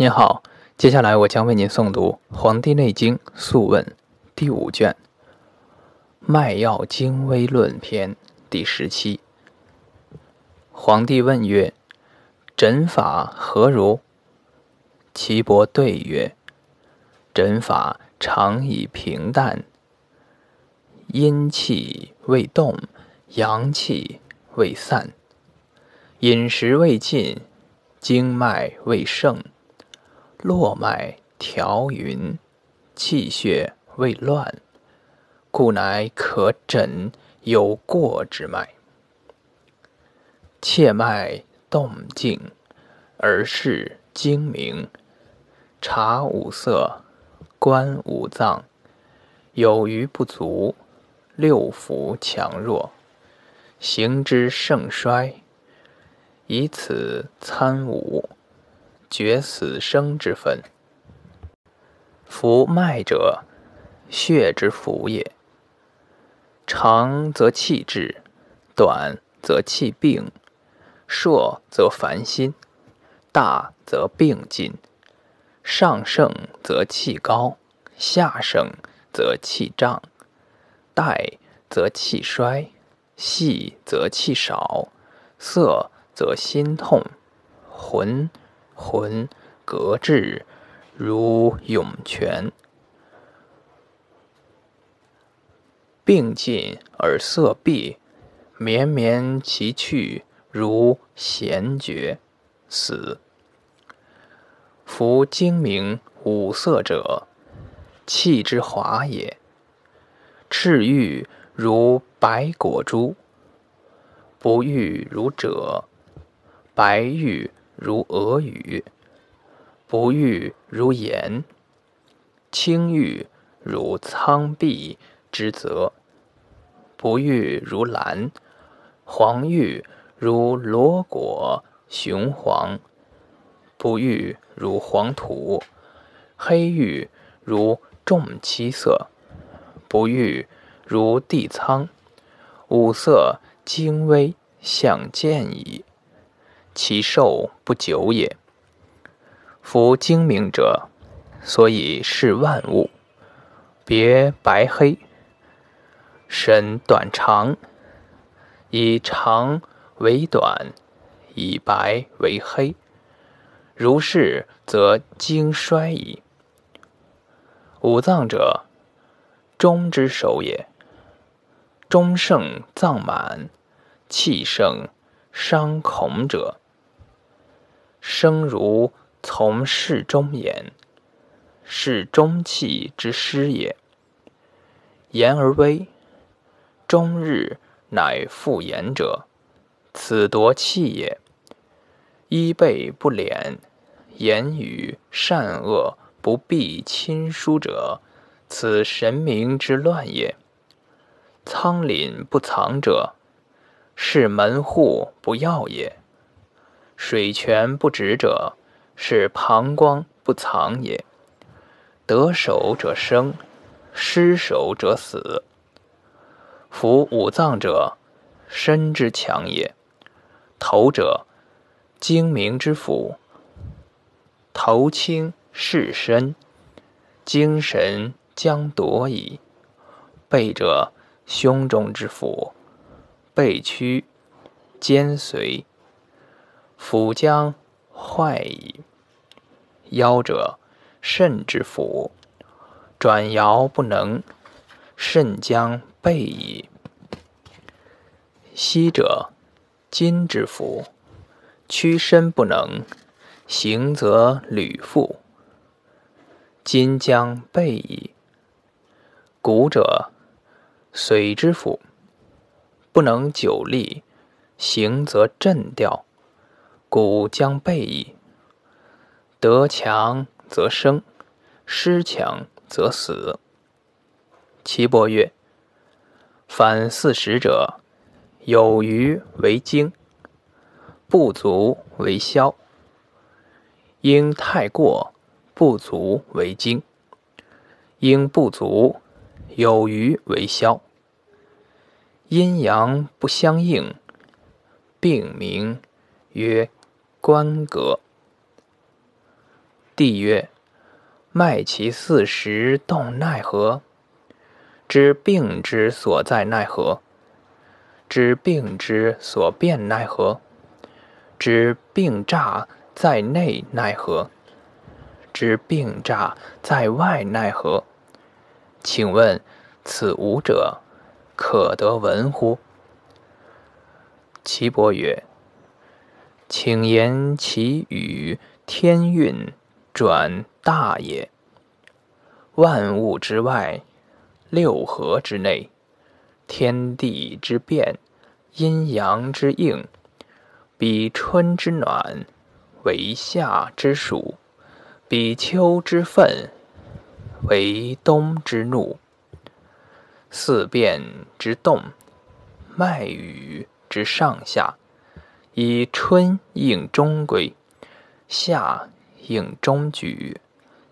您好，接下来我将为您诵读《黄帝内经·素问》第五卷《脉要精微论篇》第十七。皇帝问曰：“诊法何如？”岐伯对曰：“诊法常以平淡，阴气未动，阳气未散，饮食未尽，经脉未盛。”络脉调匀，气血未乱，故乃可诊有过之脉。切脉动静，而视精明，察五色，观五脏，有余不足，六腑强弱，行之盛衰，以此参五。决死生之分。浮脉者，血之浮也。长则气滞，短则气病，硕则烦心，大则病尽。上盛则气高，下盛则气胀，带则气衰，细则气少，涩则心痛，浑。浑格滞如涌泉，病进而色闭，绵绵其去如弦绝，死。夫精明五色者，气之华也。赤玉如白果珠，不玉如赭，白玉。如俄语，不玉如盐；青玉如苍碧之泽，不玉如蓝；黄玉如罗果雄黄，不玉如黄土；黑玉如重漆色，不玉如地苍。五色精微，相见矣。其寿不久也。夫精明者，所以视万物，别白黑，审短长，以长为短，以白为黑。如是，则精衰矣。五脏者，中之首也。中盛脏满，气盛伤恐者。生如从事中言，是中气之师也。言而微，终日乃复言者，此夺气也。衣被不敛，言语善恶不必亲疏者，此神明之乱也。仓廪不藏者，是门户不要也。水泉不止者，是膀胱不藏也。得手者生，失手者死。夫五脏者，身之强也。头者，精明之府。头轻是身，精神将夺矣。背者，胸中之府。背屈，肩随。腹将坏矣。腰者，肾之府，转摇不能，肾将备矣。膝者，筋之府，屈身不能，行则履复，筋将备矣。骨者，髓之府，不能久立，行则震掉。故将备矣。得强则生，失强则死。岐伯曰：“反四时者，有余为精，不足为消。应太过，不足为精；应不足，有余为消。阴阳不相应，病名曰。”关格，帝曰：“脉其四时，动奈何？”知病之所在奈何？知病之所变奈何？知病诈在内奈何？知病诈在外奈何？请问此五者，可得闻乎？岐伯曰：“请言其语天运转大也。万物之外，六合之内，天地之变，阴阳之应，比春之暖，为夏之暑；比秋之愤，为冬之怒。四变之动，脉羽。”之上下，以春应中规，夏应中举，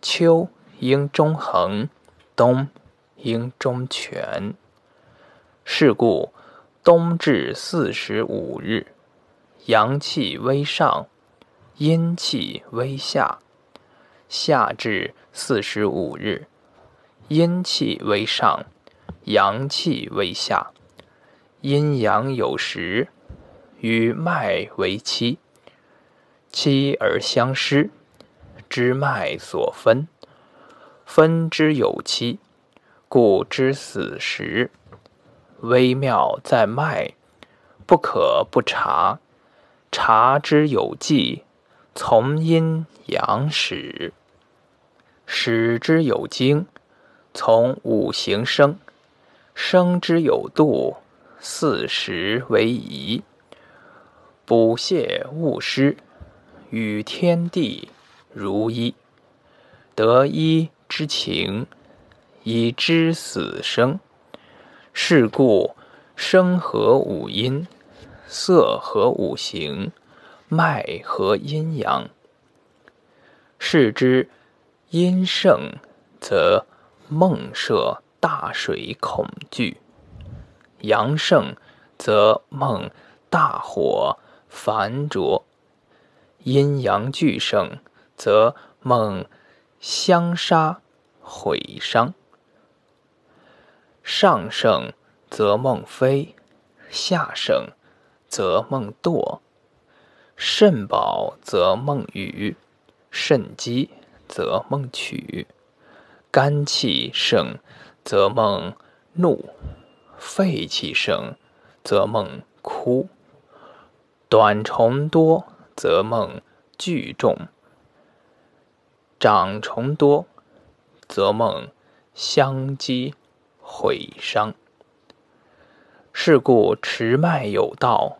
秋应中衡，冬应中全。是故冬至四十五日，阳气微上，阴气微下；夏至四十五日，阴气微上，阳气微下。阴阳有时，与脉为期，期而相失，知脉所分，分之有期，故知死时。微妙在脉，不可不察。察之有纪，从阴阳始；始之有经，从五行生；生之有度。四时为宜，补泻勿失，与天地如一。得一之情，以知死生。是故生合五阴，色合五行，脉合阴阳。是之阴盛，则梦摄大水恐惧。阳盛，则梦大火烦浊；阴阳俱盛，则梦相杀毁伤。上盛则梦飞，下盛则梦堕；肾饱则梦雨，肾积则梦取；肝气盛则梦怒。肺气盛，则梦哭；短虫多，则梦聚重；长虫多，则梦相击毁伤。是故持脉有道，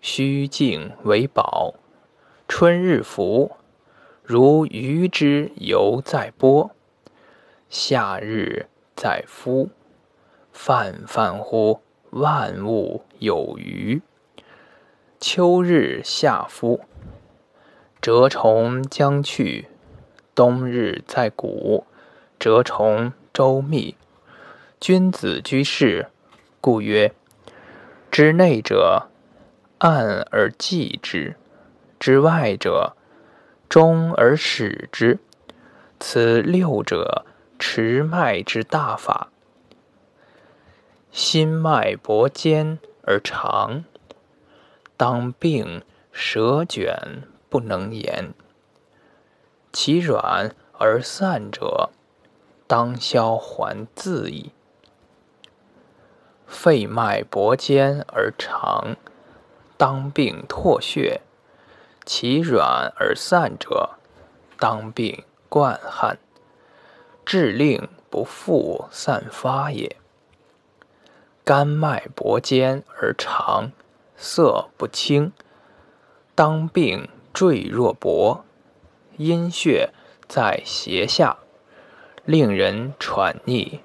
虚静为宝。春日伏，如鱼之游在波；夏日在夫。泛泛乎万物有余。秋日下夫，蛰虫将去；冬日在谷，蛰虫周密。君子居士，故曰：之内者，暗而济之；之外者，中而始之。此六者，持脉之大法。心脉搏坚而长，当病舌卷不能言；其软而散者，当消还自矣。肺脉搏坚而长，当病唾血；其软而散者，当病灌汗。治令不复散发也。肝脉搏坚而长，色不清，当病坠若薄；阴血在胁下，令人喘逆。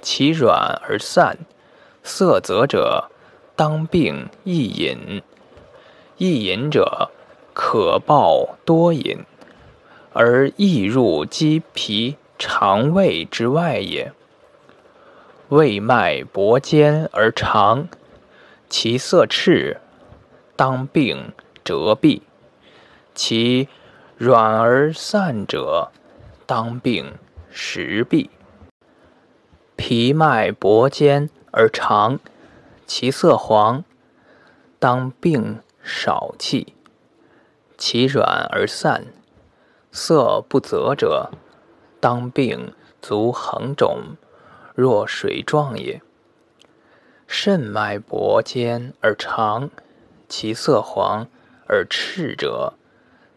其软而散，色泽者，当病易饮。易饮者，可暴多饮，而易入肌皮肠胃之外也。胃脉搏坚而长，其色赤，当病折闭；其软而散者，当病食痹。皮脉薄坚而长，其色黄，当病少气。其软而散，色不泽者，当病足横肿，若水状也。肾脉薄坚而长，其色黄而赤者，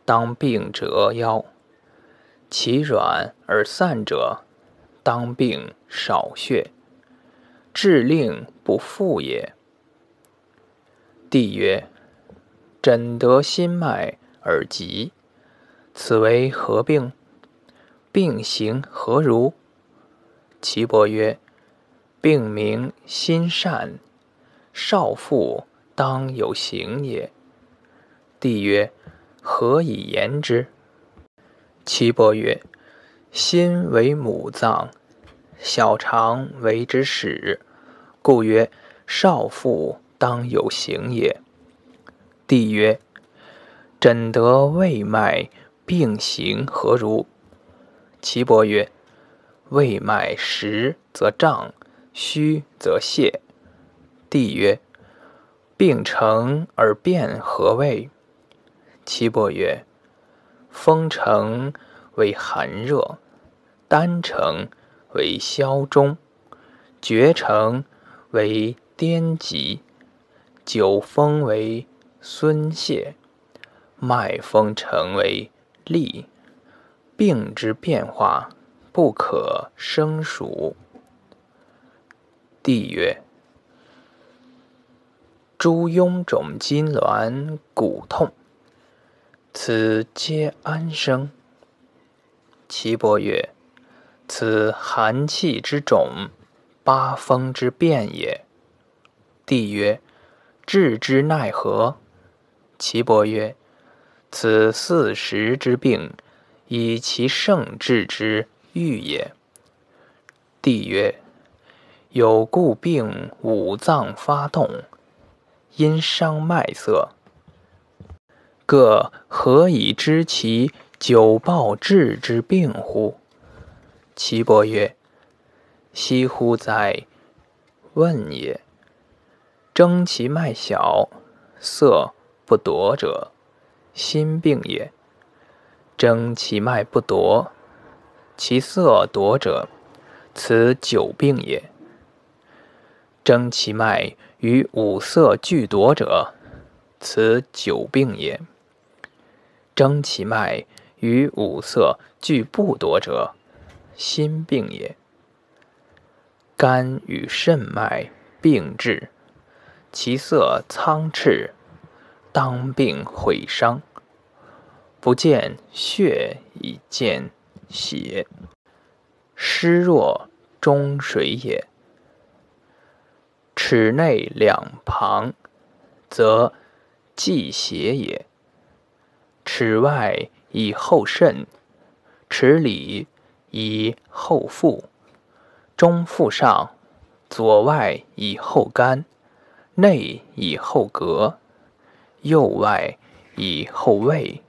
当病折腰；其软而散者，当病少血，治令不复也。帝曰：诊得心脉而急，此为何病？病形何如？岐伯曰。病名心善，少妇当有行也。帝曰：何以言之？岐伯曰：心为母脏，小肠为之始，故曰少妇当有行也。帝曰：诊得胃脉病形何如？岐伯曰：胃脉实则胀。虚则泄。帝曰：病成而变何谓？岐伯曰：风成为寒热，丹成为消中，厥成为颠急，久风为孙泄，脉风成为利。病之变化，不可生数。帝曰：“诸臃肿筋挛骨痛，此皆安生？”岐伯曰：“此寒气之肿，八风之变也。”帝曰：“治之奈何？”岐伯曰：“此四时之病，以其盛治之，愈也。”帝曰。有故病五脏发动，因伤脉色。各何以知其久暴治之病乎？岐伯曰：惜乎哉！问也。征其脉小，色不夺者，心病也；征其脉不夺，其色夺者，此久病也。征其脉与五色俱夺者，此久病也；征其脉与五色俱不夺者，心病也。肝与肾脉并至，其色苍赤，当病毁伤。不见血以见血，湿若中水也。齿内两旁，则忌邪也；齿外以后肾，齿里以后腹，中腹上，左外以后肝，内以后膈，右外以后胃，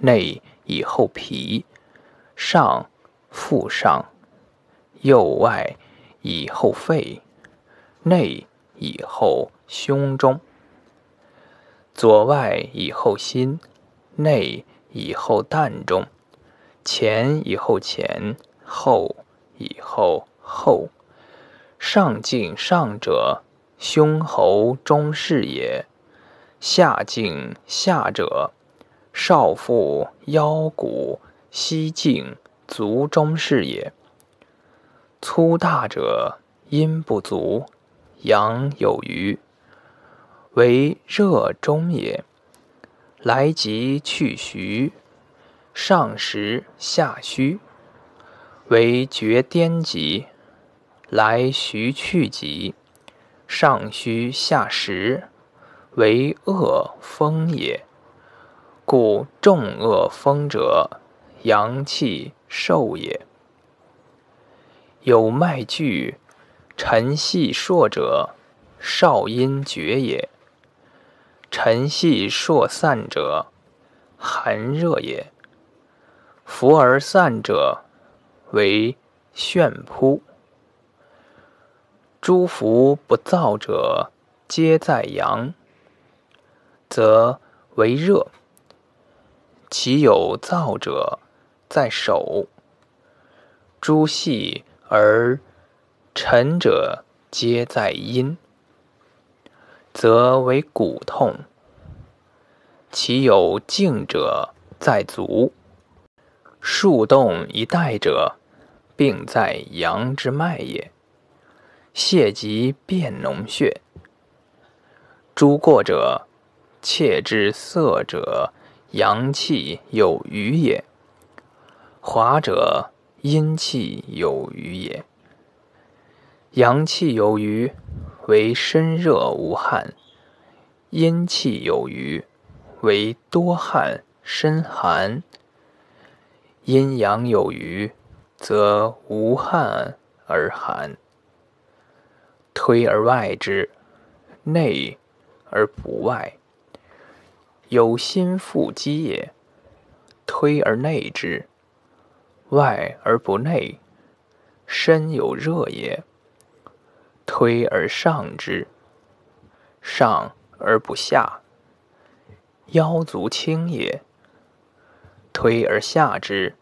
内以后脾，上腹上，右外以后肺。内以后胸中，左外以后心，内以后膻中，前以后前，后以后后。上敬上者，胸喉中是也；下敬下者，少腹腰骨膝颈足中是也。粗大者，阴不足。阳有余，为热中也。来急去虚，上实下虚，为厥颠急。来徐去急，上虚下实，为恶风也。故重恶风者，阳气受也。有脉聚。沉细硕者，少阴厥也；沉细硕散者，寒热也。浮而散者，为眩扑。诸浮不燥者，皆在阳，则为热；其有燥者，在手。诸细而沉者，皆在阴，则为骨痛；其有静者，在足。数动一带者，病在阳之脉也。泄疾变脓血。诸过者，切之色者，阳气有余也；滑者，阴气有余也。阳气有余，为身热无汗；阴气有余，为多汗身寒。阴阳有余，则无汗而寒。推而外之，内而不外，有心腹积也；推而内之，外而不内，身有热也；推而上之，上而不下，腰足轻也；推而下之，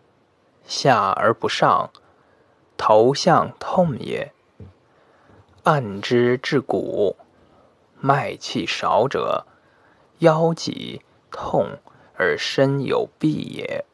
下而不上，头项痛也。按之至骨，脉气少者，腰脊痛而身有痹也。